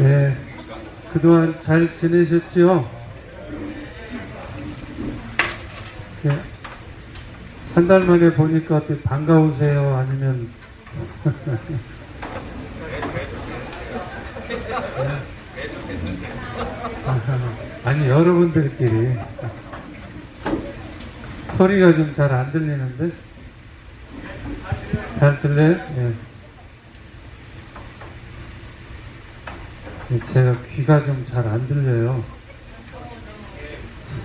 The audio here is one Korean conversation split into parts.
네, 그동안 잘 지내셨죠? 네, 한달 만에 보니까 어떻게 반가우세요? 아니면 아니 여러분들끼리 소리가 좀 잘 안 들리는데 잘 들려요? 예. 제가 귀가 좀 잘 안 들려요.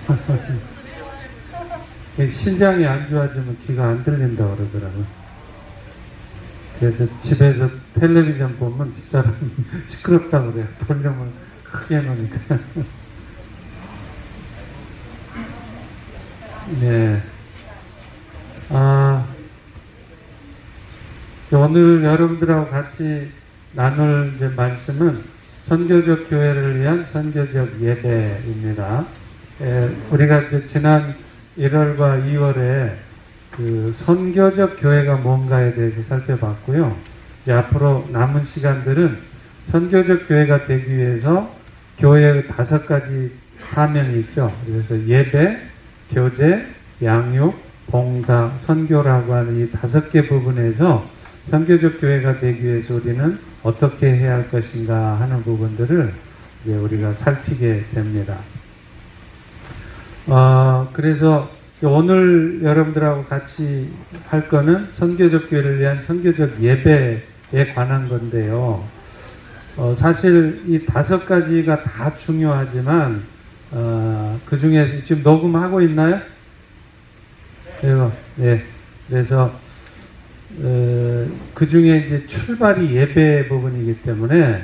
신장이 안 좋아지면 귀가 안 들린다 그러더라고요. 그래서 집에서 텔레비전 보면 진짜 시끄럽다고 그래요. 볼륨을 크게 해놓으니까. 네. 아, 오늘 여러분들하고 같이 나눌 이제 말씀은 선교적 교회를 위한 선교적 예배입니다. 예, 우리가 지난 1월과 2월에 그 선교적 교회가 뭔가에 대해서 살펴봤고요. 이제 앞으로 남은 시간들은 선교적 교회가 되기 위해서 교회의 다섯 가지 사명이 있죠. 그래서 예배, 교제, 양육, 봉사, 선교라고 하는 이 다섯 개 부분에서 선교적 교회가 되기 위해서 우리는 어떻게 해야 할 것인가 하는 부분들을 이제 우리가 살피게 됩니다. 어, 그래서 오늘 여러분들하고 같이 할 거는 선교적 교회를 위한 선교적 예배에 관한 건데요. 어, 사실 이 다섯 가지가 다 중요하지만 어, 그 중에 지금 녹음하고 있나요? 네. 네. 그래서 어, 그 중에 이제 출발이 예배 부분이기 때문에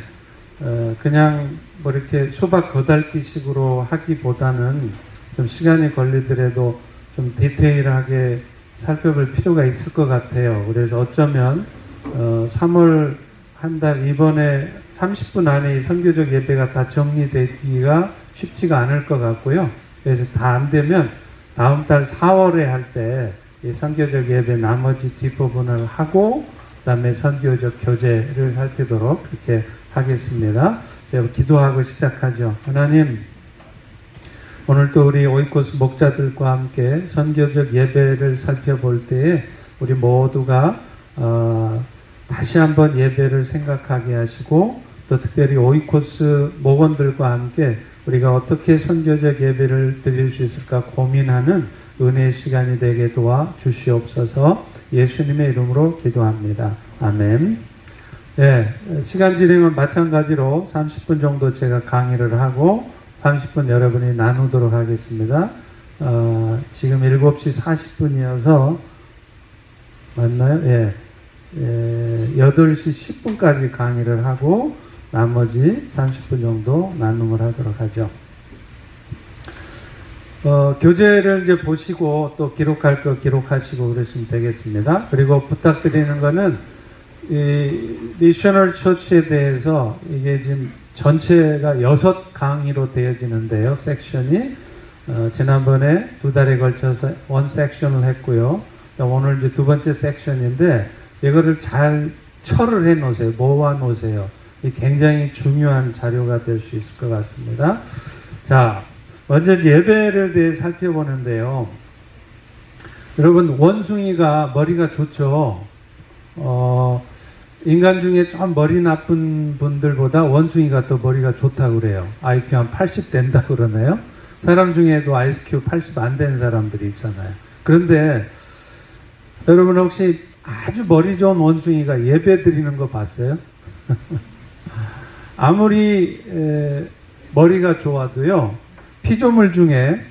어, 그냥 뭐 이렇게 수박 거달기식으로 하기보다는 좀 시간이 걸리더라도 좀 디테일하게 살펴볼 필요가 있을 것 같아요. 그래서 어쩌면 어, 3월 한 달 이번에 30분 안에 이 선교적 예배가 다 정리되기가 쉽지가 않을 것 같고요. 그래서 다 안 되면 다음 달 4월에 할 때 이 선교적 예배 나머지 뒷부분을 하고 그다음에 선교적 교제를 살피도록 그렇게 하겠습니다. 제가 기도하고 시작하죠. 하나님 오늘 또 우리 오이코스 목자들과 함께 선교적 예배를 살펴볼 때에 우리 모두가 어, 다시 한번 예배를 생각하게 하시고 또 특별히 오이코스 목원들과 함께 우리가 어떻게 선교적 예배를 드릴 수 있을까 고민하는 은혜의 시간이 되게 도와 주시옵소서 예수님의 이름으로 기도합니다. 아멘. 네, 시간 진행은 마찬가지로 30분 정도 제가 강의를 하고 30분 여러분이 나누도록 하겠습니다. 어, 지금 7시 40분이어서 맞나요? 예. 예, 8시 10분까지 강의를 하고 나머지 30분 정도 나눔을 하도록 하죠. 어, 교재를 이제 보시고 또 기록할 거 기록하시고 그러시면 되겠습니다. 그리고 부탁드리는 거는 이 미셔널 처치에 대해서 이게 지금 전체가 여섯 강의로 되어지는데요. 섹션이 어, 지난번에 두 달에 걸쳐서 원 섹션을 했고요. 오늘 이제 두 번째 섹션인데 이거를 잘 철을 해 놓으세요. 모아 놓으세요. 굉장히 중요한 자료가 될 수 있을 것 같습니다. 자, 먼저 예배를 대해 살펴보는데요. 여러분, 원숭이가 머리가 좋죠. 어, 인간 중에 좀 머리 나쁜 분들보다 원숭이가 더 머리가 좋다고 그래요. IQ 한 80 된다 그러네요. 사람 중에도 IQ 80 안 된 사람들이 있잖아요. 그런데 여러분 혹시 아주 머리 좋은 원숭이가 예배 드리는 거 봤어요? 아무리 에, 머리가 좋아도요, 피조물 중에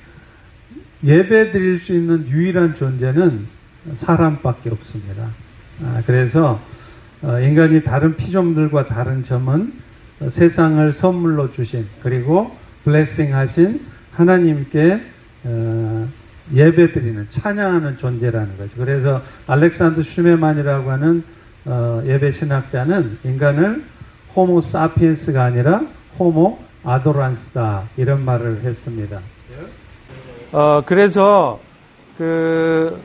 예배 드릴 수 있는 유일한 존재는 사람밖에 없습니다. 아, 그래서 어, 인간이 다른 피조물들과 다른 점은 세상을 선물로 주신 그리고 블레싱 하신 하나님께 어, 예배 드리는 찬양하는 존재라는 거죠. 그래서 알렉산드 슈메만이라고 하는 어, 예배 신학자는 인간을 호모 사피엔스가 아니라 호모 아도란스다 이런 말을 했습니다. 어, 그래서 그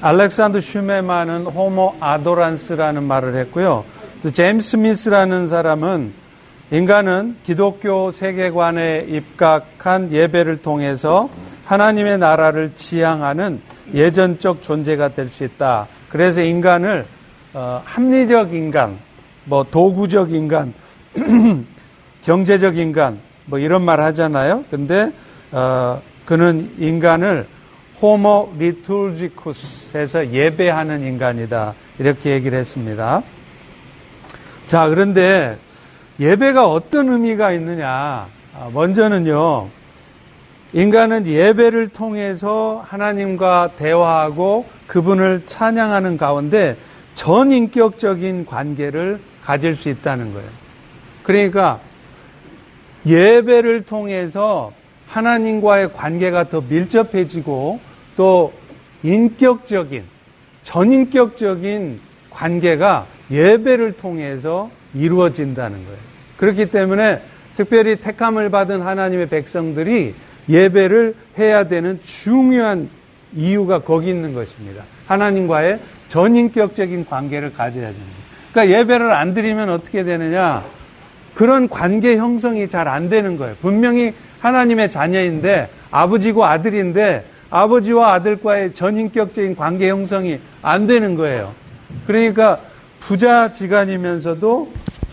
알렉산드 슈메만은 호모 아도란스라는 말을 했고요. 제임스 스미스라는 사람은 인간은 기독교 세계관에 입각한 예배를 통해서 하나님의 나라를 지향하는 예전적 존재가 될 수 있다. 그래서 인간을 어, 합리적 인간, 뭐 도구적 인간, 경제적 인간, 뭐 이런 말 하잖아요. 근데 어, 그는 인간을 호모 리툴지쿠스에서 예배하는 인간이다. 이렇게 얘기를 했습니다. 자, 그런데 예배가 어떤 의미가 있느냐? 아, 먼저는요, 인간은 예배를 통해서 하나님과 대화하고 그분을 찬양하는 가운데 전인격적인 관계를 가질 수 있다는 거예요. 그러니까 예배를 통해서 하나님과의 관계가 더 밀접해지고 또 인격적인, 전인격적인 관계가 예배를 통해서 이루어진다는 거예요. 그렇기 때문에 특별히 택함을 받은 하나님의 백성들이 예배를 해야 되는 중요한 이유가 거기 있는 것입니다. 하나님과의 전인격적인 관계를 가져야 됩니다. 그러니까 예배를 안 드리면 어떻게 되느냐? 그런 관계 형성이 잘 안 되는 거예요. 분명히 하나님의 자녀인데 아버지고 아들인데 아버지와 아들과의 전인격적인 관계 형성이 안 되는 거예요. 그러니까 부자 지간이면서도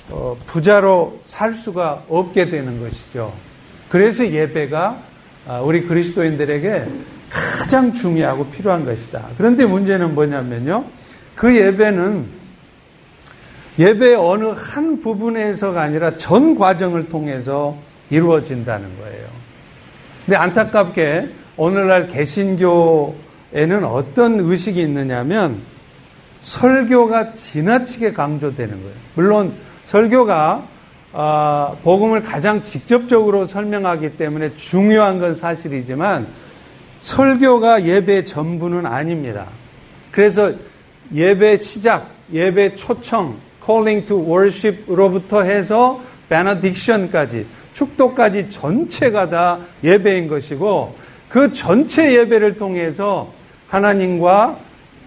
어, 부자로 살 수가 없게 되는 것이죠. 그래서 예배가 아, 우리 그리스도인들에게 가장 중요하고 필요한 것이다. 그런데 문제는 뭐냐면요. 그 예배는 예배의 어느 한 부분에서가 아니라 전 과정을 통해서 이루어진다는 거예요. 근데 안타깝게 오늘날 개신교에는 어떤 의식이 있느냐면 설교가 지나치게 강조되는 거예요. 물론 설교가 어, 복음을 가장 직접적으로 설명하기 때문에 중요한 건 사실이지만 설교가 예배 전부는 아닙니다. 그래서 예배 시작, 예배 초청, calling to worship로부터 해서 benediction까지 축도까지 전체가 다 예배인 것이고 그 전체 예배를 통해서 하나님과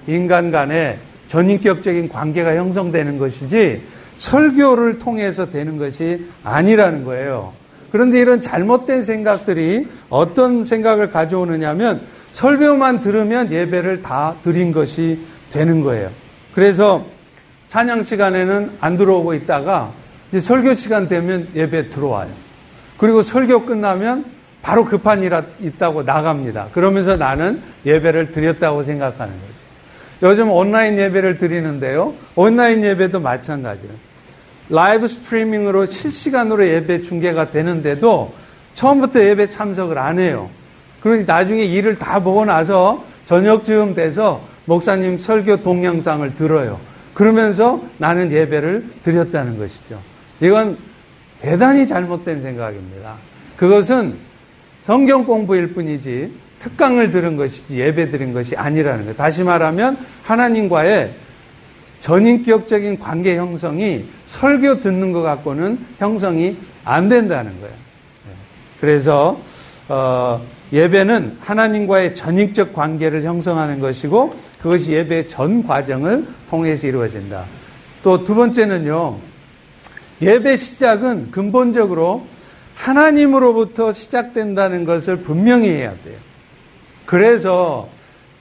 인간 간의 전인격적인 관계가 형성되는 것이지 설교를 통해서 되는 것이 아니라는 거예요. 그런데 이런 잘못된 생각들이 어떤 생각을 가져오느냐면 설교만 들으면 예배를 다 드린 것이 되는 거예요. 그래서 찬양 시간에는 안 들어오고 있다가 이제 설교 시간 되면 예배 들어와요. 그리고 설교 끝나면 바로 급한 일 있다고 나갑니다. 그러면서 나는 예배를 드렸다고 생각하는 거죠. 요즘 온라인 예배를 드리는데요. 온라인 예배도 마찬가지예요. 라이브 스트리밍으로 실시간으로 예배 중계가 되는데도 처음부터 예배 참석을 안 해요. 그러니 나중에 일을 다 보고 나서 저녁쯤 돼서 목사님 설교 동영상을 들어요. 그러면서 나는 예배를 드렸다는 것이죠. 이건 대단히 잘못된 생각입니다. 그것은 성경 공부일 뿐이지 특강을 들은 것이지 예배 드린 것이 아니라는 거예요. 다시 말하면 하나님과의 전인격적인 관계 형성이 설교 듣는 것 갖고는 형성이 안 된다는 거예요. 네. 그래서 어, 예배는 하나님과의 전인적 관계를 형성하는 것이고 그것이 예배 전 과정을 통해서 이루어진다. 또 두 번째는요. 예배 시작은 근본적으로 하나님으로부터 시작된다는 것을 분명히 해야 돼요. 그래서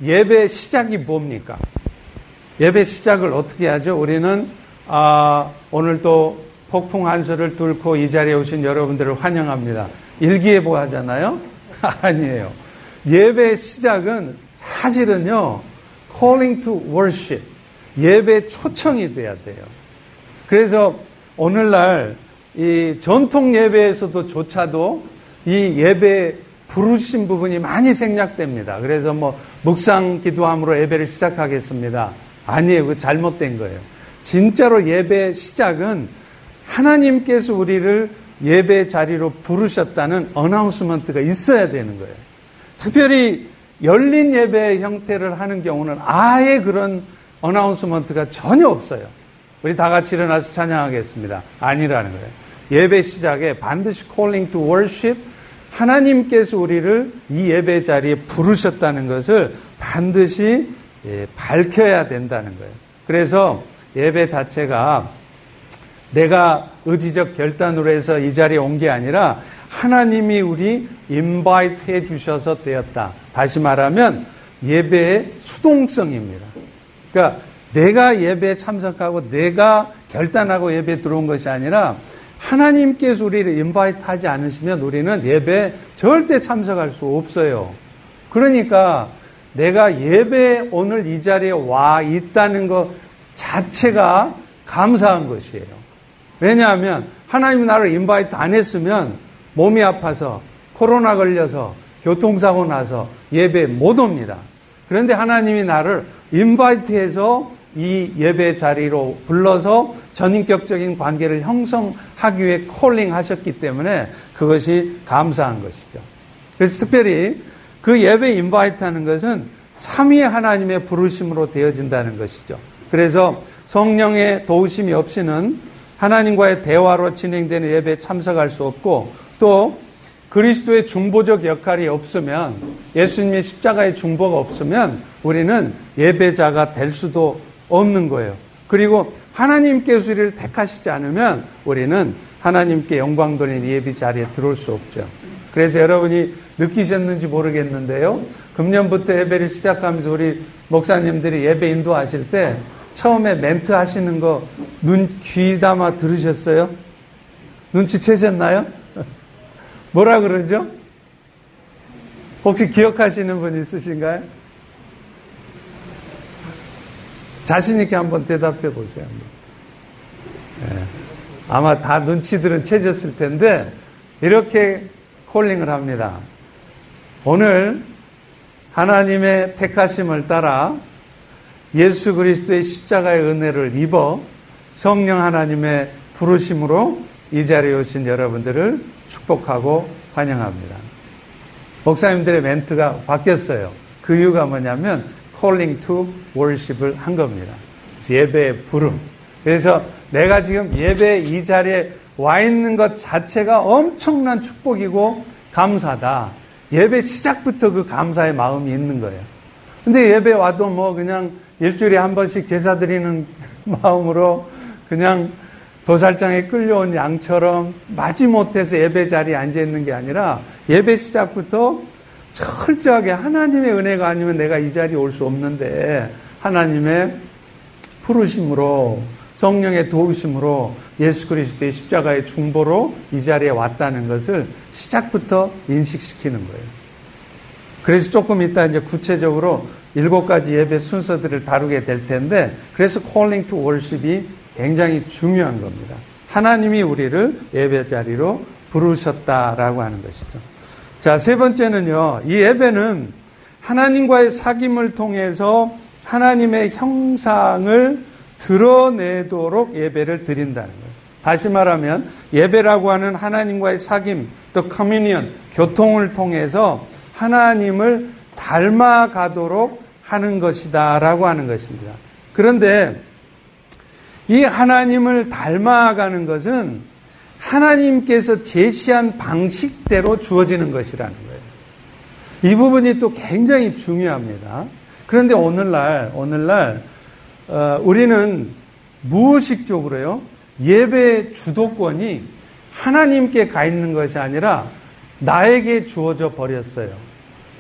예배 시작이 뭡니까? 예배 시작을 어떻게 하죠? 우리는 아, 오늘 또 폭풍 한수를 뚫고 이 자리에 오신 여러분들을 환영합니다. 일기예보 하잖아요? 아니에요. 예배 시작은 사실은요, calling to worship. 예배 초청이 돼야 돼요. 그래서 오늘날 이 전통 예배에서도 조차도 이 예배 부르신 부분이 많이 생략됩니다. 그래서 뭐 묵상 기도함으로 예배를 시작하겠습니다. 아니에요. 그 잘못된 거예요. 진짜로 예배 시작은 하나님께서 우리를 예배 자리로 부르셨다는 어나운스먼트가 있어야 되는 거예요. 특별히 열린 예배 형태를 하는 경우는 아예 그런 어나운스먼트가 전혀 없어요. 우리 다 같이 일어나서 찬양하겠습니다. 아니라는 거예요. 예배 시작에 반드시 calling to worship 하나님께서 우리를 이 예배 자리에 부르셨다는 것을 반드시 예, 밝혀야 된다는 거예요. 그래서 예배 자체가 내가 의지적 결단으로 해서 이 자리에 온 게 아니라 하나님이 우리 인바이트 해 주셔서 되었다. 다시 말하면 예배의 수동성입니다. 그러니까 내가 예배에 참석하고 내가 결단하고 예배에 들어온 것이 아니라 하나님께서 우리를 인바이트 하지 않으시면 우리는 예배에 절대 참석할 수 없어요. 그러니까 내가 예배 오늘 이 자리에 와 있다는 것 자체가 감사한 것이에요. 왜냐하면 하나님이 나를 인바이트 안 했으면 몸이 아파서 코로나 걸려서 교통사고 나서 예배 못 옵니다. 그런데 하나님이 나를 인바이트해서 이 예배 자리로 불러서 전인격적인 관계를 형성하기 위해 콜링 하셨기 때문에 그것이 감사한 것이죠. 그래서 특별히 그 예배 인바이트 하는 것은 삼위 하나님의 부르심으로 되어진다는 것이죠. 그래서 성령의 도우심이 없이는 하나님과의 대화로 진행되는 예배에 참석할 수 없고 또 그리스도의 중보적 역할이 없으면 예수님의 십자가의 중보가 없으면 우리는 예배자가 될 수도 없는 거예요. 그리고 하나님께서 우리를 택하시지 않으면 우리는 하나님께 영광 돌린 예배 자리에 들어올 수 없죠. 그래서 여러분이 느끼셨는지 모르겠는데요. 금년부터 예배를 시작하면서 우리 목사님들이 예배 인도하실 때 처음에 멘트 하시는 거 눈 귀 담아 들으셨어요? 눈치채셨나요? 뭐라 그러죠? 혹시 기억하시는 분 있으신가요? 자신있게 한번 대답해 보세요. 네. 아마 다 눈치들은 채졌을 텐데, 이렇게 콜링을 합니다. 오늘 하나님의 택하심을 따라 예수 그리스도의 십자가의 은혜를 입어 성령 하나님의 부르심으로 이 자리에 오신 여러분들을 축복하고 환영합니다. 목사님들의 멘트가 바뀌었어요. 그 이유가 뭐냐면 calling to worship을 한 겁니다. 예배의 부름. 그래서 내가 지금 예배 이 자리에 와 있는 것 자체가 엄청난 축복이고 감사다. 예배 시작부터 그 감사의 마음이 있는 거예요. 근데 예배 와도 뭐 그냥 일주일에 한 번씩 제사 드리는 마음으로 그냥 도살장에 끌려온 양처럼 마지못해서 예배 자리에 앉아 있는 게 아니라 예배 시작부터 철저하게 하나님의 은혜가 아니면 내가 이 자리에 올 수 없는데 하나님의 부르심으로 성령의 도우심으로 예수 그리스도의 십자가의 중보로 이 자리에 왔다는 것을 시작부터 인식시키는 거예요. 그래서 조금 이따 이제 구체적으로 일곱 가지 예배 순서들을 다루게 될 텐데 그래서 calling to worship이 굉장히 중요한 겁니다. 하나님이 우리를 예배 자리로 부르셨다라고 하는 것이죠. 자, 세 번째는요. 이 예배는 하나님과의 사귐을 통해서 하나님의 형상을 드러내도록 예배를 드린다는 거예요. 다시 말하면 예배라고 하는 하나님과의 사귐, 또 커뮤니언, 교통을 통해서 하나님을 닮아가도록 하는 것이다라고 하는 것입니다. 그런데 이 하나님을 닮아가는 것은 하나님께서 제시한 방식대로 주어지는 것이라는 거예요. 이 부분이 또 굉장히 중요합니다. 그런데 오늘날 오늘날 어, 우리는 무의식적으로요 예배 주도권이 하나님께 가 있는 것이 아니라 나에게 주어져 버렸어요.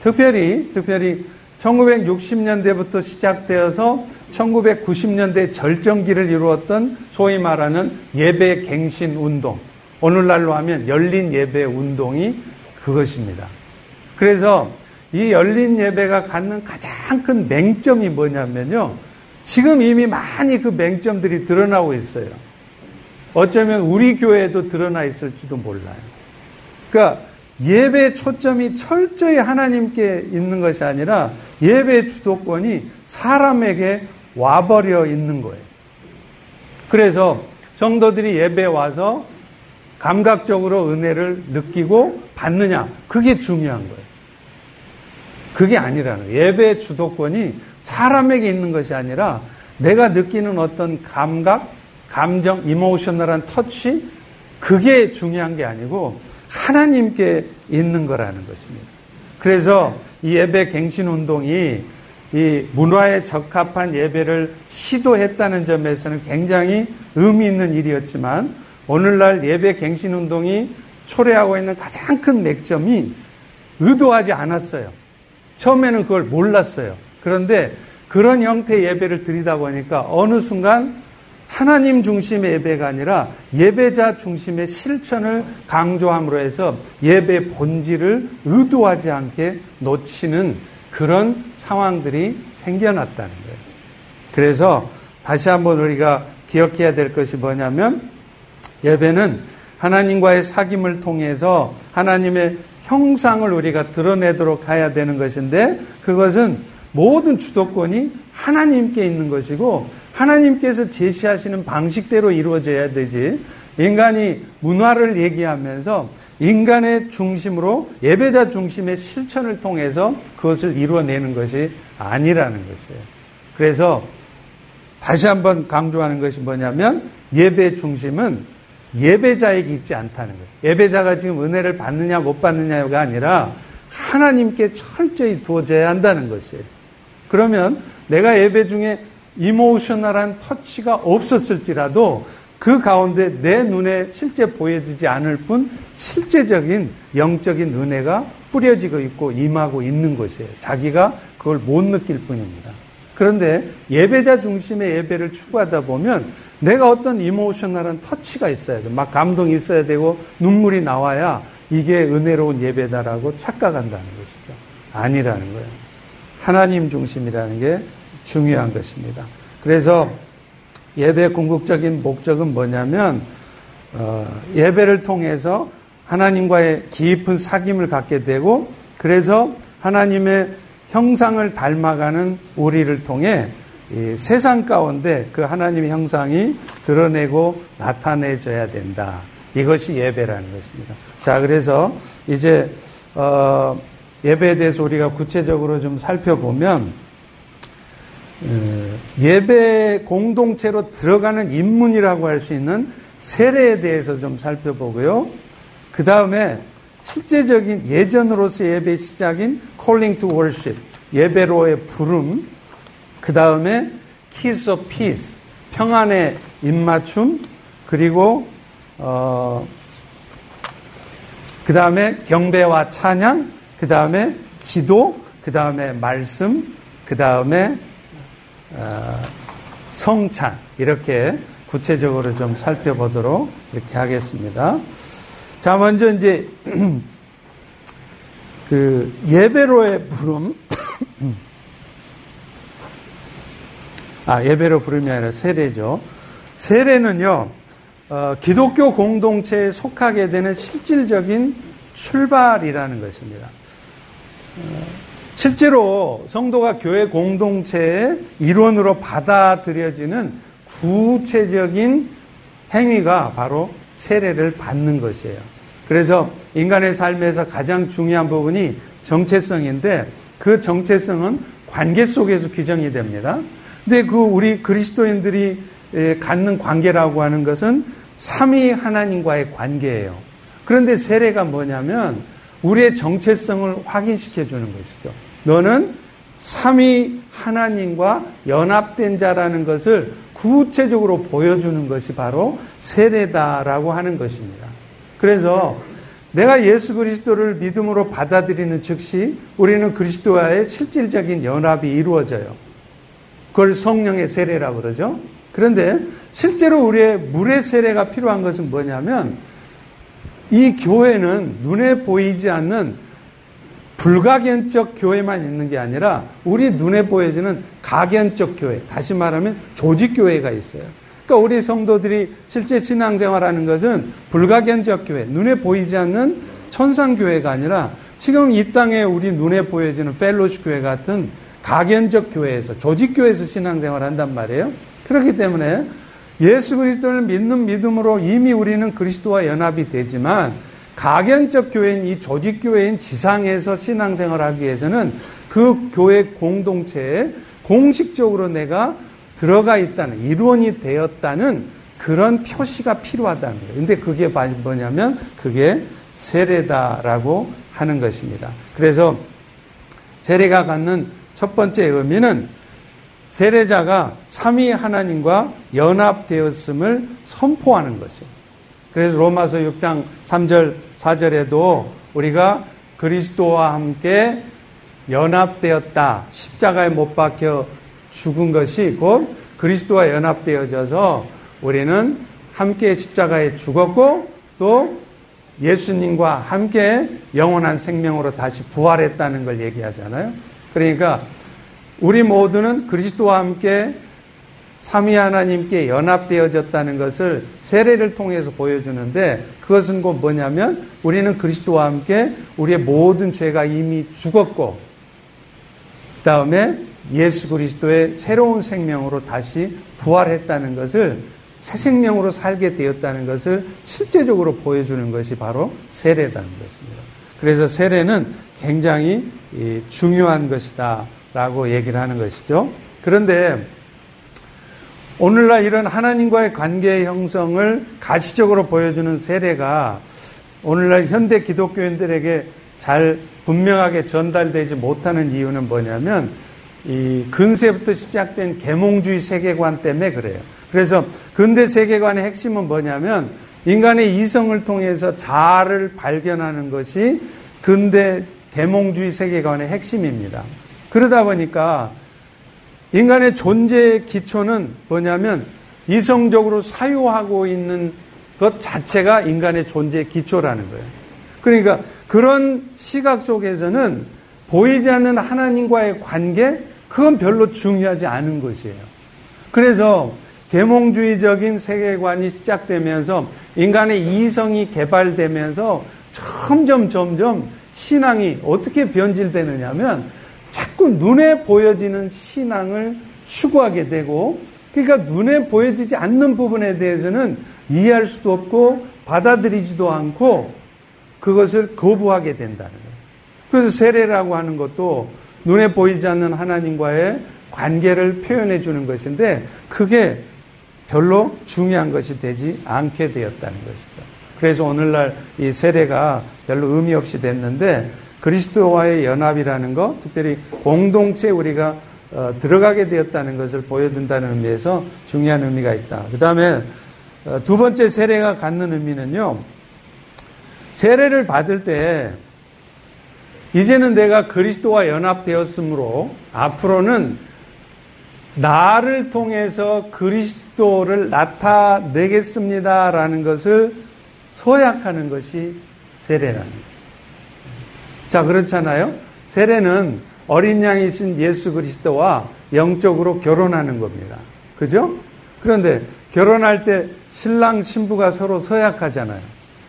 특별히 특별히 1960년대부터 시작되어서 1990년대 절정기를 이루었던 소위 말하는 예배 갱신 운동. 오늘날로 하면 열린 예배 운동이 그것입니다. 그래서 이 열린 예배가 갖는 가장 큰 맹점이 뭐냐면요. 지금 이미 많이 그 맹점들이 드러나고 있어요. 어쩌면 우리 교회에도 드러나 있을지도 몰라요. 그러니까 예배 초점이 철저히 하나님께 있는 것이 아니라 예배 주도권이 사람에게 와버려 있는 거예요. 그래서 성도들이 예배 와서 감각적으로 은혜를 느끼고 받느냐, 그게 중요한 거예요. 그게 아니라는 거예요. 예배 주도권이 사람에게 있는 것이 아니라 내가 느끼는 어떤 감각, 감정, 이모셔널한 터치, 그게 중요한 게 아니고 하나님께 있는 거라는 것입니다. 그래서 이 예배 갱신 운동이 이 문화에 적합한 예배를 시도했다는 점에서는 굉장히 의미 있는 일이었지만 오늘날 예배 갱신 운동이 초래하고 있는 가장 큰 맥점이 의도하지 않았어요. 처음에는 그걸 몰랐어요. 그런데 그런 형태의 예배를 드리다 보니까 어느 순간 하나님 중심의 예배가 아니라 예배자 중심의 실천을 강조함으로 해서 예배 본질을 의도하지 않게 놓치는 그런 상황들이 생겨났다는 거예요. 그래서 다시 한번 우리가 기억해야 될 것이 뭐냐면 예배는 하나님과의 사귐을 통해서 하나님의 형상을 우리가 드러내도록 해야 되는 것인데 그것은 모든 주도권이 하나님께 있는 것이고 하나님께서 제시하시는 방식대로 이루어져야 되지 인간이 문화를 얘기하면서 인간의 중심으로 예배자 중심의 실천을 통해서 그것을 이루어내는 것이 아니라는 것이에요. 그래서 다시 한번 강조하는 것이 뭐냐면 예배 중심은 예배자에게 있지 않다는 거예요. 예배자가 지금 은혜를 받느냐 못 받느냐가 아니라 하나님께 철저히 두어져야 한다는 것이에요. 그러면 내가 예배 중에 이모셔널한 터치가 없었을지라도 그 가운데 내 눈에 실제 보여지지 않을 뿐 실제적인 영적인 은혜가 뿌려지고 있고 임하고 있는 것이에요. 자기가 그걸 못 느낄 뿐입니다. 그런데 예배자 중심의 예배를 추구하다 보면 내가 어떤 이모셔널한 터치가 있어야 돼. 막 감동이 있어야 되고 눈물이 나와야 이게 은혜로운 예배다라고 착각한다는 것이죠. 아니라는 거예요. 하나님 중심이라는 게 중요한 것입니다. 그래서 예배 궁극적인 목적은 뭐냐면 어, 예배를 통해서 하나님과의 깊은 사귐을 갖게 되고 그래서 하나님의 형상을 닮아가는 우리를 통해 세상 가운데 그 하나님의 형상이 드러내고 나타내져야 된다. 이것이 예배라는 것입니다. 자, 그래서 이제 어, 예배에 대해서 우리가 구체적으로 좀 살펴보면 예배 공동체로 들어가는 입문이라고 할 수 있는 세례에 대해서 좀 살펴보고요. 그 다음에 실제적인 예전으로서 예배 시작인 calling to worship, 예배로의 부름, 그 다음에 kiss of peace, 평안의 입맞춤, 그리고 어, 그 다음에 경배와 찬양, 그 다음에 기도, 그 다음에 말씀, 그 다음에 어, 성찬 이렇게 구체적으로 좀 살펴보도록 이렇게 하겠습니다. 자, 먼저 이제 그 예배로의 부름 아, 예배로 부름이 아니라 세례죠. 세례는요, 어, 기독교 공동체에 속하게 되는 실질적인 출발이라는 것입니다. 어, 실제로 성도가 교회 공동체의 일원으로 받아들여지는 구체적인 행위가 바로 세례를 받는 것이에요. 그래서 인간의 삶에서 가장 중요한 부분이 정체성인데 그 정체성은 관계 속에서 규정이 됩니다. 근데 그 우리 그리스도인들이 갖는 관계라고 하는 것은 삼위 하나님과의 관계예요. 그런데 세례가 뭐냐면 우리의 정체성을 확인시켜 주는 것이죠. 너는 삼위 하나님과 연합된 자라는 것을 구체적으로 보여주는 것이 바로 세례다라고 하는 것입니다. 그래서 내가 예수 그리스도를 믿음으로 받아들이는 즉시 우리는 그리스도와의 실질적인 연합이 이루어져요. 그걸 성령의 세례라고 그러죠. 그런데 실제로 우리의 물의 세례가 필요한 것은 뭐냐면 이 교회는 눈에 보이지 않는 불가견적 교회만 있는 게 아니라 우리 눈에 보여지는 가견적 교회, 다시 말하면 조직교회가 있어요. 그러니까 우리 성도들이 실제 신앙생활하는 것은 불가견적 교회, 눈에 보이지 않는 천상교회가 아니라 지금 이 땅에 우리 눈에 보여지는 펠로시 교회 같은 가견적 교회에서 조직교회에서 신앙생활 한단 말이에요. 그렇기 때문에 예수 그리스도를 믿는 믿음으로 이미 우리는 그리스도와 연합이 되지만 가견적 교회인 이 조직 교회인 지상에서 신앙생활하기 위해서는 그 교회 공동체에 공식적으로 내가 들어가 있다는 일원이 되었다는 그런 표시가 필요하다는 거예요. 근데 그게 뭐냐면 그게 세례다라고 하는 것입니다. 그래서 세례가 갖는 첫 번째 의미는 세례자가 삼위 하나님과 연합되었음을 선포하는 것이에요. 그래서 로마서 6장 3절 4절에도 우리가 그리스도와 함께 연합되었다. 십자가에 못 박혀 죽은 것이 곧 그리스도와 연합되어져서 우리는 함께 십자가에 죽었고 또 예수님과 함께 영원한 생명으로 다시 부활했다는 걸 얘기하잖아요. 그러니까 우리 모두는 그리스도와 함께 삼위 하나님께 연합되어졌다는 것을 세례를 통해서 보여주는데 그것은 곧 뭐냐면 우리는 그리스도와 함께 우리의 모든 죄가 이미 죽었고 그 다음에 예수 그리스도의 새로운 생명으로 다시 부활했다는 것을 새 생명으로 살게 되었다는 것을 실제적으로 보여주는 것이 바로 세례라는 것입니다. 그래서 세례는 굉장히 중요한 것이다 라고 얘기를 하는 것이죠. 그런데 오늘날 이런 하나님과의 관계 형성을 가시적으로 보여주는 세례가 오늘날 현대 기독교인들에게 잘 분명하게 전달되지 못하는 이유는 뭐냐면 이 근세부터 시작된 계몽주의 세계관 때문에 그래요. 그래서 근대 세계관의 핵심은 뭐냐면 인간의 이성을 통해서 자아를 발견하는 것이 근대 계몽주의 세계관의 핵심입니다. 그러다 보니까 인간의 존재의 기초는 뭐냐면 이성적으로 사유하고 있는 것 자체가 인간의 존재의 기초라는 거예요. 그러니까 그런 시각 속에서는 보이지 않는 하나님과의 관계, 그건 별로 중요하지 않은 것이에요. 그래서 계몽주의적인 세계관이 시작되면서 인간의 이성이 개발되면서 점점 점점 신앙이 어떻게 변질되느냐면 자꾸 눈에 보여지는 신앙을 추구하게 되고 그러니까 눈에 보여지지 않는 부분에 대해서는 이해할 수도 없고 받아들이지도 않고 그것을 거부하게 된다는 거예요. 그래서 세례라고 하는 것도 눈에 보이지 않는 하나님과의 관계를 표현해 주는 것인데 그게 별로 중요한 것이 되지 않게 되었다는 것이죠. 그래서 오늘날 이 세례가 별로 의미 없이 됐는데 그리스도와의 연합이라는 것, 특별히 공동체 우리가 어, 들어가게 되었다는 것을 보여준다는 의미에서 중요한 의미가 있다. 그 다음에 어, 두 번째 세례가 갖는 의미는요, 세례를 받을 때 이제는 내가 그리스도와 연합되었으므로 앞으로는 나를 통해서 그리스도를 나타내겠습니다라는 것을 서약하는 것이 세례라는 거예요. 자, 그렇잖아요? 세례는 어린 양이신 예수 그리스도와 영적으로 결혼하는 겁니다. 그죠? 그런데 결혼할 때 신랑 신부가 서로 서약하잖아요.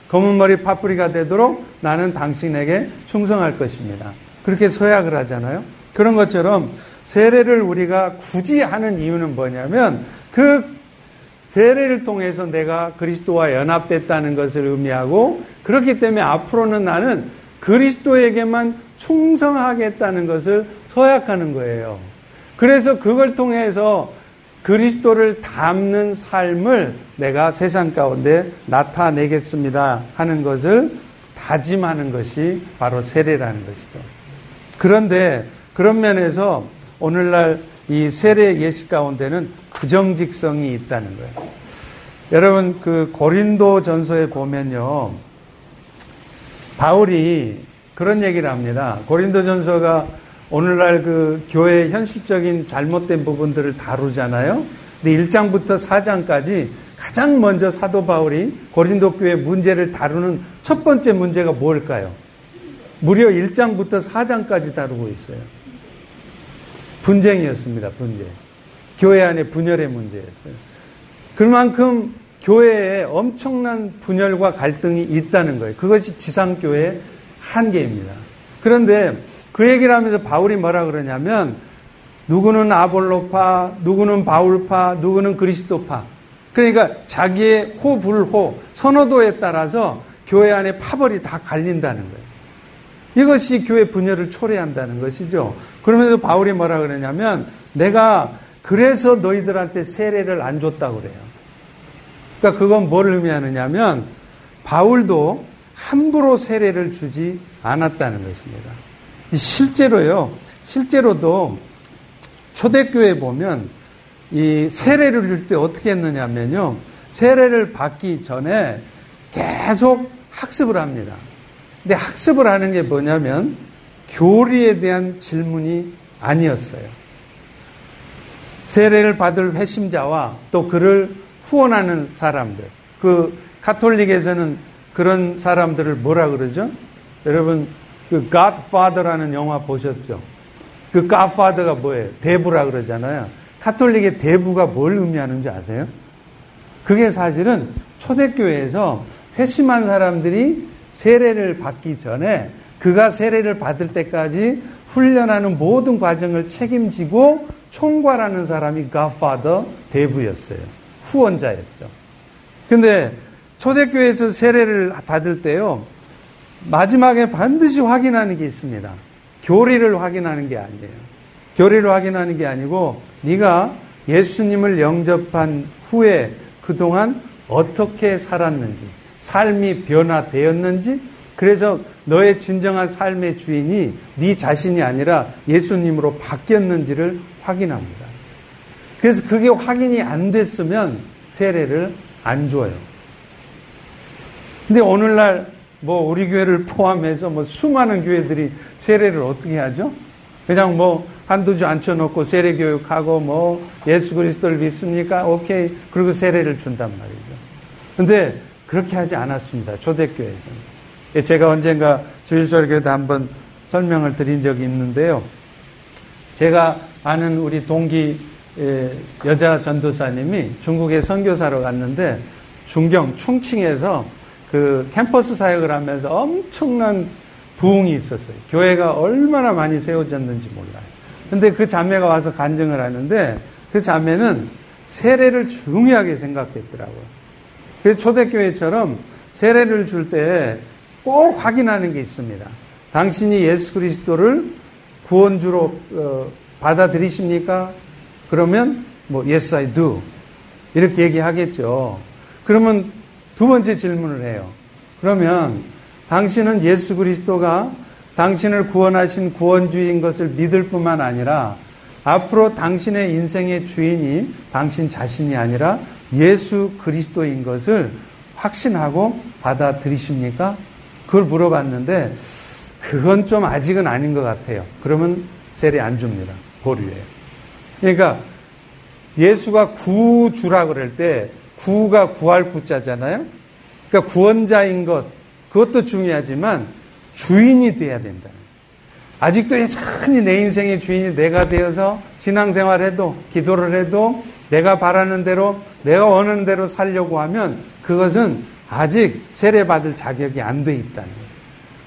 검은 머리 파뿌리가 되도록 나는 당신에게 충성할 것입니다. 그렇게 서약을 하잖아요. 그런 것처럼 세례를 우리가 굳이 하는 이유는 뭐냐면 그 세례를 통해서 내가 그리스도와 연합됐다는 것을 의미하고 그렇기 때문에 앞으로는 나는 그리스도에게만 충성하겠다는 것을 서약하는 거예요. 그래서 그걸 통해서 그리스도를 담는 삶을 내가 세상 가운데 나타내겠습니다 하는 것을 다짐하는 것이 바로 세례라는 것이죠. 그런데 그런 면에서 오늘날 이 세례 예식 가운데는 부정직성이 있다는 거예요. 여러분 그 고린도 전서에 보면요. 바울이 그런 얘기를 합니다. 고린도전서가 오늘날 그 교회의 현실적인 잘못된 부분들을 다루잖아요. 근데 1장부터 4장까지 가장 먼저 사도 바울이 고린도 교회 문제를 다루는 첫 번째 문제가 뭘까요? 무려 1장부터 4장까지 다루고 있어요. 분쟁이었습니다, 분쟁. 교회 안에 분열의 문제였어요. 그만큼 교회에 엄청난 분열과 갈등이 있다는 거예요. 그것이 지상교회의 한계입니다. 그런데 그 얘기를 하면서 바울이 뭐라 그러냐면 누구는 아볼로파, 누구는 바울파, 누구는 그리스도파. 그러니까 자기의 호불호, 선호도에 따라서 교회 안에 파벌이 다 갈린다는 거예요. 이것이 교회 분열을 초래한다는 것이죠. 그러면서 바울이 뭐라 그러냐면 내가 그래서 너희들한테 세례를 안 줬다고 그래요. 그러니까 그건 뭘 의미하느냐면 바울도 함부로 세례를 주지 않았다는 것입니다. 실제로요, 실제로도 초대교회 보면 이 세례를 줄 때 어떻게 했느냐면요. 세례를 받기 전에 계속 학습을 합니다. 근데 학습을 하는 게 뭐냐면 교리에 대한 질문이 아니었어요. 세례를 받을 회심자와 또 그를 후원하는 사람들. 그 카톨릭에서는 그런 사람들을 뭐라 그러죠? 여러분 그 Godfather라는 영화 보셨죠? 그 Godfather가 뭐예요? 대부라 그러잖아요. 카톨릭의 대부가 뭘 의미하는지 아세요? 그게 사실은 초대교회에서 회심한 사람들이 세례를 받기 전에 그가 세례를 받을 때까지 훈련하는 모든 과정을 책임지고 총괄하는 사람이 가파더 대부였어요. 후원자였죠. 근데 초대교회에서 세례를 받을 때요. 마지막에 반드시 확인하는 게 있습니다. 교리를 확인하는 게 아니에요. 교리를 확인하는 게 아니고 네가 예수님을 영접한 후에 그동안 어떻게 살았는지, 삶이 변화되었는지, 그래서 너의 진정한 삶의 주인이 네 자신이 아니라 예수님으로 바뀌었는지를 확인합니다. 그래서 그게 확인이 안 됐으면 세례를 안 줘요. 근데 오늘날 뭐 우리 교회를 포함해서 뭐 수많은 교회들이 세례를 어떻게 하죠? 그냥 뭐 한두 주 앉혀놓고 세례 교육하고 뭐 예수 그리스도를 믿습니까? 오케이. 그리고 세례를 준단 말이죠. 근데 그렇게 하지 않았습니다. 초대교회에서는. 예, 제가 언젠가 주일절교에도 한번 설명을 드린 적이 있는데요. 제가 아는 우리 동기 예, 여자 전도사님이 중국에 선교사로 갔는데 중경 충칭에서 그 캠퍼스 사역을 하면서 엄청난 부흥이 있었어요. 교회가 얼마나 많이 세워졌는지 몰라요. 근데 그 자매가 와서 간증을 하는데 그 자매는 세례를 중요하게 생각했더라고요. 그래서 초대교회처럼 세례를 줄 때 꼭 확인하는 게 있습니다. 당신이 예수 그리스도를 구원주로 어, 받아들이십니까? 그러면 뭐 yes I do 이렇게 얘기하겠죠. 그러면 두 번째 질문을 해요. 그러면 당신은 예수 그리스도가 당신을 구원하신 구원주인 것을 믿을 뿐만 아니라 앞으로 당신의 인생의 주인이 당신 자신이 아니라 예수 그리스도인 것을 확신하고 받아들이십니까? 그걸 물어봤는데 그건 좀 아직은 아닌 것 같아요. 그러면 세례 안 줍니다. 보류예요. 그러니까 예수가 구주라 그럴 때 구가 구할 구자잖아요. 그러니까 구원자인 것 그것도 중요하지만 주인이 돼야 된다. 아직도 여전히 내 인생의 주인이 내가 되어서 신앙생활 해도 기도를 해도 내가 바라는 대로 내가 원하는 대로 살려고 하면 그것은 아직 세례받을 자격이 안 돼 있다는 거예요.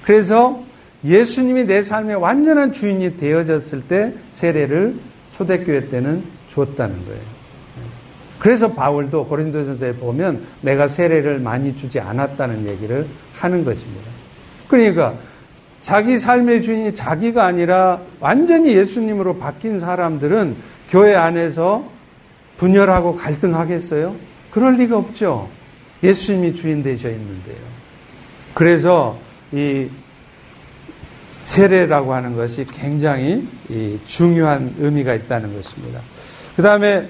그래서 예수님이 내 삶의 완전한 주인이 되어졌을 때 세례를 초대교회 때는 줬다는 거예요. 그래서 바울도 고린도전서에 보면 내가 세례를 많이 주지 않았다는 얘기를 하는 것입니다. 그러니까 자기 삶의 주인이 자기가 아니라 완전히 예수님으로 바뀐 사람들은 교회 안에서 분열하고 갈등하겠어요? 그럴 리가 없죠. 예수님이 주인 되셔 있는데요. 그래서 이 세례라고 하는 것이 굉장히 중요한 의미가 있다는 것입니다. 그 다음에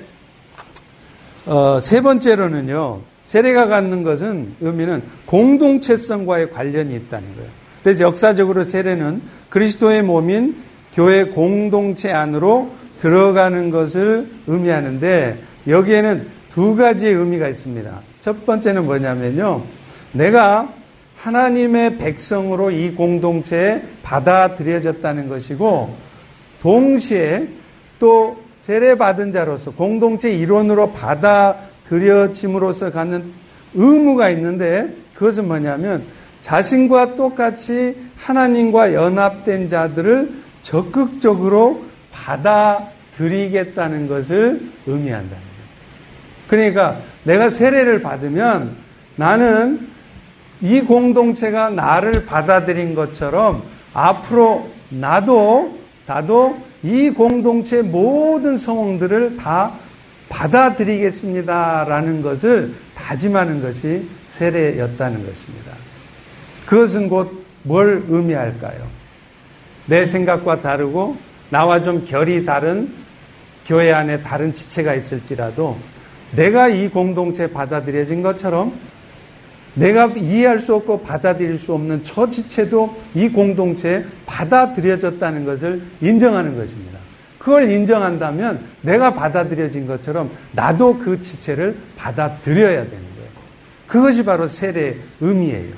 어, 세 번째로는요. 세례가 갖는 것은 의미는 공동체성과의 관련이 있다는 거예요. 그래서 역사적으로 세례는 그리스도의 몸인 교회 공동체 안으로 들어가는 것을 의미하는데 여기에는 두 가지의 의미가 있습니다. 첫 번째는 뭐냐면요. 내가 하나님의 백성으로 이 공동체에 받아들여졌다는 것이고 동시에 또 세례받은 자로서 공동체 일원으로 받아들여짐으로써 갖는 의무가 있는데 그것은 뭐냐면 자신과 똑같이 하나님과 연합된 자들을 적극적으로 받아들이겠다는 것을 의미한다는 거예요. 그러니까 내가 세례를 받으면 나는 이 공동체가 나를 받아들인 것처럼 앞으로 나도 나도 이 공동체 모든 성원들을 다 받아들이겠습니다라는 것을 다짐하는 것이 세례였다는 것입니다. 그것은 곧 뭘 의미할까요? 내 생각과 다르고 나와 좀 결이 다른 교회 안에 다른 지체가 있을지라도 내가 이 공동체에 받아들여진 것처럼 내가 이해할 수 없고 받아들일 수 없는 저 지체도 이 공동체에 받아들여졌다는 것을 인정하는 것입니다. 그걸 인정한다면 내가 받아들여진 것처럼 나도 그 지체를 받아들여야 되는 거예요. 그것이 바로 세례의 의미예요.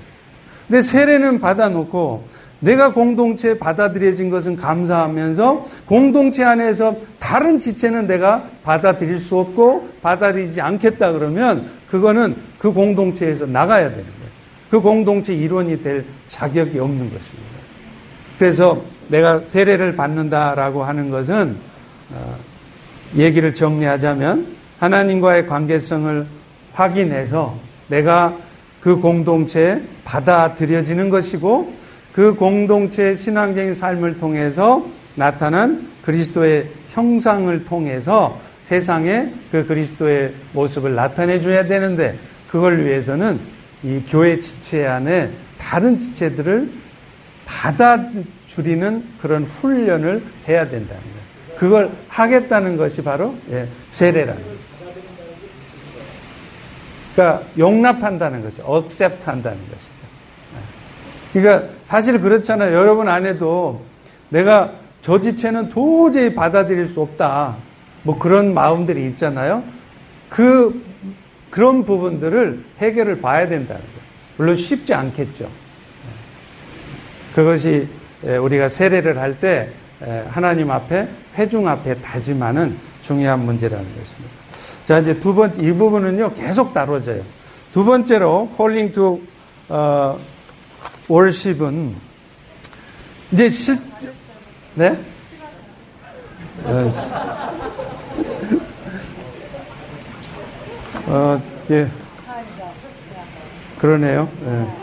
근데 세례는 받아놓고 내가 공동체에 받아들여진 것은 감사하면서 공동체 안에서 다른 지체는 내가 받아들일 수 없고 받아들이지 않겠다 그러면 그거는 그 공동체에서 나가야 되는 거예요. 그 공동체 일원이 될 자격이 없는 것입니다. 그래서 내가 세례를 받는다라고 하는 것은 어, 얘기를 정리하자면 하나님과의 관계성을 확인해서 내가 그 공동체에 받아들여지는 것이고 그 공동체 신앙적인 삶을 통해서 나타난 그리스도의 형상을 통해서 세상에 그 그리스도의 모습을 나타내 줘야 되는데 그걸 위해서는 이 교회 지체 안에 다른 지체들을 받아주리는 그런 훈련을 해야 된다는 거예요. 그걸 하겠다는 것이 바로 예, 세례라는 거예요. 그러니까 용납한다는 거죠. accept 한다는 것이죠. 예. 그러니까 사실 그렇잖아요. 여러분 안에도 내가 저 지체는 도저히 받아들일 수 없다. 뭐 그런 마음들이 있잖아요. 그, 그런 부분들을 해결을 봐야 된다는 거예요. 물론 쉽지 않겠죠. 그것이 우리가 세례를 할 때 하나님 앞에, 회중 앞에 다짐하는 중요한 문제라는 것입니다. 자, 이제 두 번째, 이 부분은요, 계속 다뤄져요. 두 번째로, to, 어, worship은, 이제 실, 네? 어, 어, 예. 그러네요. 예.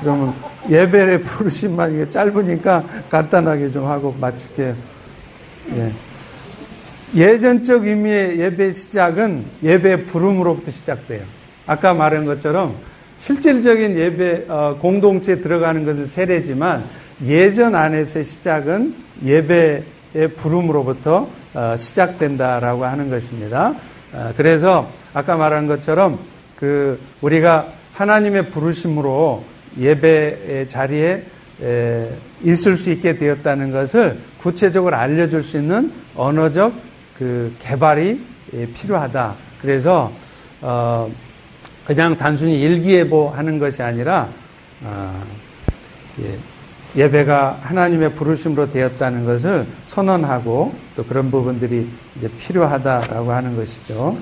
그러면 예배의 부르심만 이게 짧으니까 간단하게 좀 하고 마칠게요. 예. 예전적 의미의 예배 시작은 예배 부름으로부터 시작돼요. 아까 말한 것처럼 실질적인 예배 어, 공동체에 들어가는 것은 세례지만 예전 안에서의 시작은 예배의 부름으로부터 어, 시작된다라고 하는 것입니다. 어, 그래서 아까 말한 것처럼 그 우리가 하나님의 부르심으로 예배 자리에 있을 수 있게 되었다는 것을 구체적으로 알려줄 수 있는 언어적 그 개발이 필요하다. 그래서 어 그냥 단순히 일기예보 하는 것이 아니라 어 예 배가 하나님의 부르심으로 되었다는 것을 선언하고 또 그런 부분들이 이제 필요하다라고 하는 것이죠.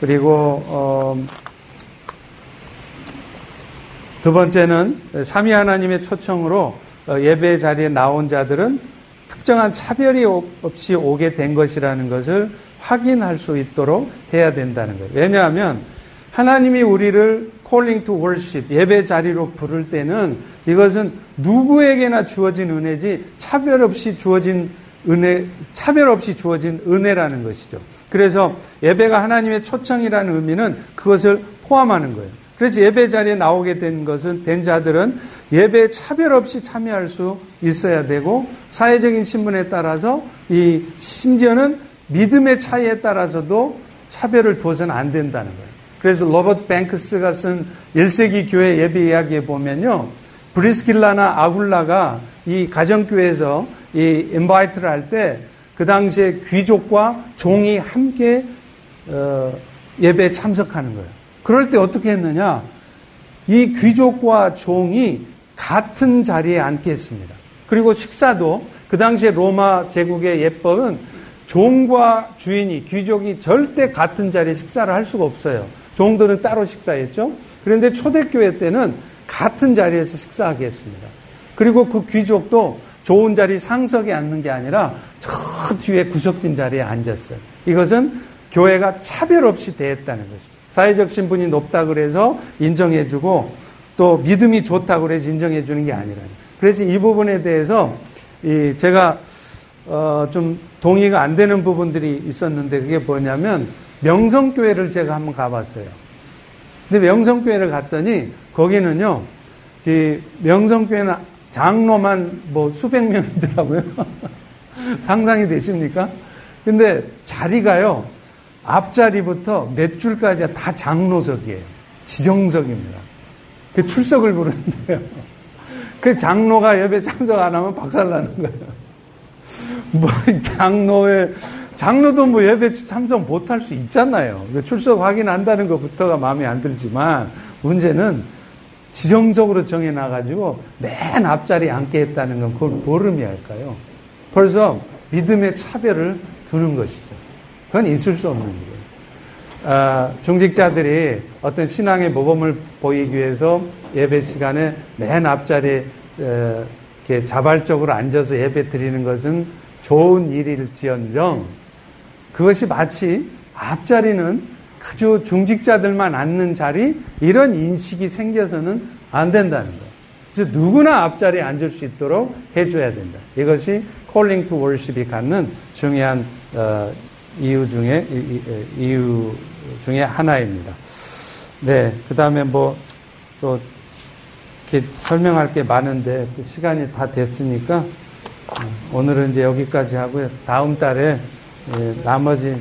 그리고 어, 두 번째는 삼위 하나님의 초청으로 어, 예배 자리에 나온 자들은 특정한 차별이 없이 오게 된 것이라는 것을 확인할 수 있도록 해야 된다는 거예요. 왜냐하면 하나님이 우리를 calling to worship, 예배 자리로 부를 때는 이것은 누구에게나 주어진 은혜지 차별 없이 주어진 은혜, 차별 없이 주어진 은혜라는 것이죠. 그래서 예배가 하나님의 초청이라는 의미는 그것을 포함하는 거예요. 그래서 예배 자리에 나오게 된 것은 된 자들은 예배에 차별 없이 참여할 수 있어야 되고 사회적인 신분에 따라서 이 심지어는 믿음의 차이에 따라서도 차별을 둬서는 안 된다는 거예요. 그래서 로버트 뱅크스가 쓴 1세기 교회 예배 이야기에 보면요. 브리스킬라나 아굴라가 이 가정교회에서 이 인바이트를 할 때 그 당시에 귀족과 종이 함께 어, 예배에 참석하는 거예요. 그럴 때 어떻게 했느냐? 이 귀족과 종이 같은 자리에 앉게 했습니다. 그리고 식사도 그 당시에 로마 제국의 예법은 종과 주인이 귀족이 절대 같은 자리에 식사를 할 수가 없어요. 종들은 따로 식사했죠. 그런데 초대교회 때는 같은 자리에서 식사하게 했습니다. 그리고 그 귀족도 좋은 자리 상석에 앉는 게 아니라 저 뒤에 구석진 자리에 앉았어요. 이것은 교회가 차별 없이 대했다는 것이죠. 사회적 신분이 높다 그래서 인정해주고 또 믿음이 좋다 그래서 인정해주는 게 아니라. 그래서 이 부분에 대해서 이 제가 어좀 동의가 안 되는 부분들이 있었는데 그게 뭐냐면 명성교회를 제가 한번 가봤어요. 근데 명성교회를 갔더니 거기는요, 그 명성교회는 장로만 뭐 수백 명이더라고요. 상상이 되십니까? 근데 자리가요, 앞자리부터 몇 줄까지 다 장로석이에요. 지정석입니다. 그 출석을 부르는데요. 그 장로가 예배 참석 안 하면 박살 나는 거예요. 뭐, 장로의, 장로도 뭐 예배 참석 못할 수 있잖아요. 그 출석 확인한다는 것부터가 마음에 안 들지만, 문제는 지정적으로 정해놔가지고 맨 앞자리에 앉게 했다는 건 그걸 보름이 할까요? 벌써 믿음의 차별을 두는 것이죠. 그건 있을 수 없는 거예요. 아, 중직자들이 어떤 신앙의 모범을 보이기 위해서 예배 시간에 맨 앞자리에 에, 이렇게 자발적으로 앉아서 예배 드리는 것은 좋은 일일지언정 그것이 마치 앞자리는 아주 중직자들만 앉는 자리 이런 인식이 생겨서는 안 된다는 거예요. 그래서 누구나 앞자리에 앉을 수 있도록 해줘야 된다. 이것이 calling to worship이 갖는 중요한 어, 이유 중에 이유 중에 하나입니다. 네, 그 다음에 뭐 또 이렇게 설명할 게 많은데 또 시간이 다 됐으니까 오늘은 이제 여기까지 하고요. 다음 달에 예, 나머지